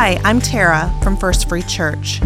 Hi, I'm Tara from First Free Church.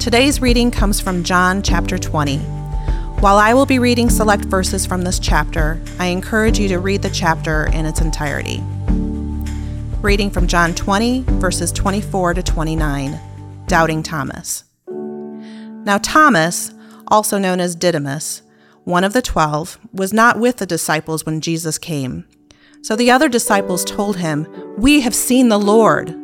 Today's reading comes from John chapter 20. While I will be reading select verses from this chapter, I encourage you to read the chapter in its entirety. Reading from John 20, verses 24 to 29 Doubting Thomas. Now, Thomas, also known as Didymus, one of the twelve, was not with the disciples when Jesus came. So the other disciples told him, We have seen the Lord.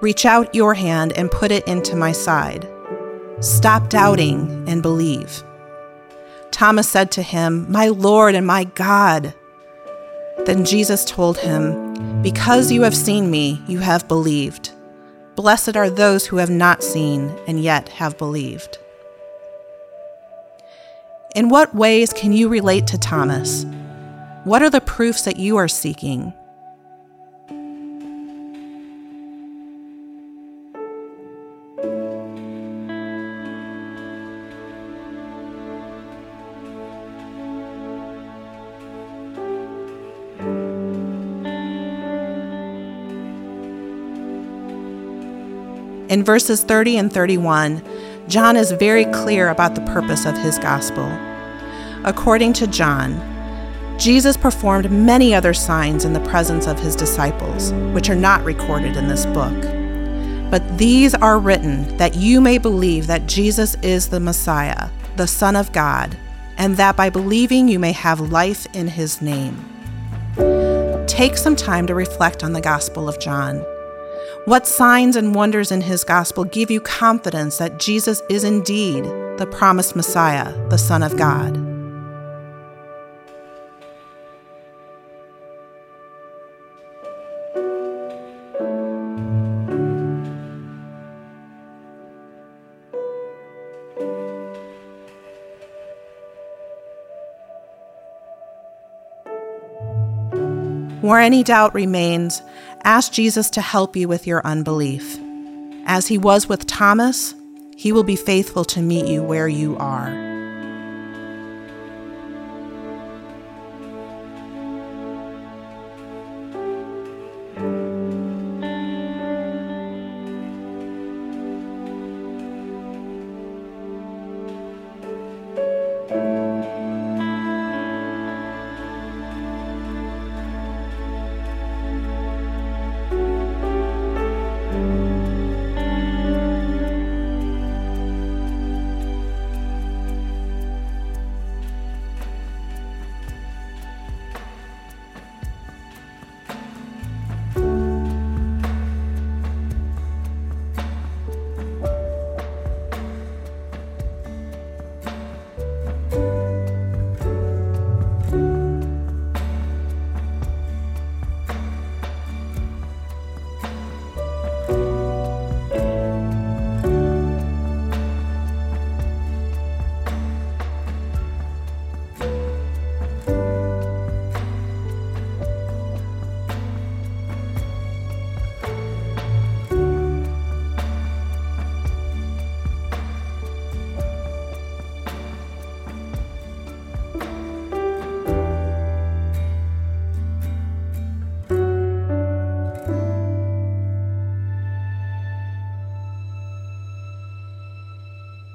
Reach out your hand and put it into my side. Stop doubting and believe. Thomas said to him, My Lord and my God. Then Jesus told him, Because you have seen me, you have believed. Blessed are those who have not seen and yet have believed. In what ways can you relate to Thomas? What are the proofs that you are seeking? In verses 30 and 31, John is very clear about the purpose of his gospel. According to John, Jesus performed many other signs in the presence of his disciples, which are not recorded in this book. But these are written that you may believe that Jesus is the Messiah, the Son of God, and that by believing you may have life in his name. Take some time to reflect on the Gospel of John. What signs and wonders in his gospel give you confidence that Jesus is indeed the promised Messiah, the Son of God? Where any doubt remains, ask Jesus to help you with your unbelief. As he was with Thomas, he will be faithful to meet you where you are.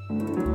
You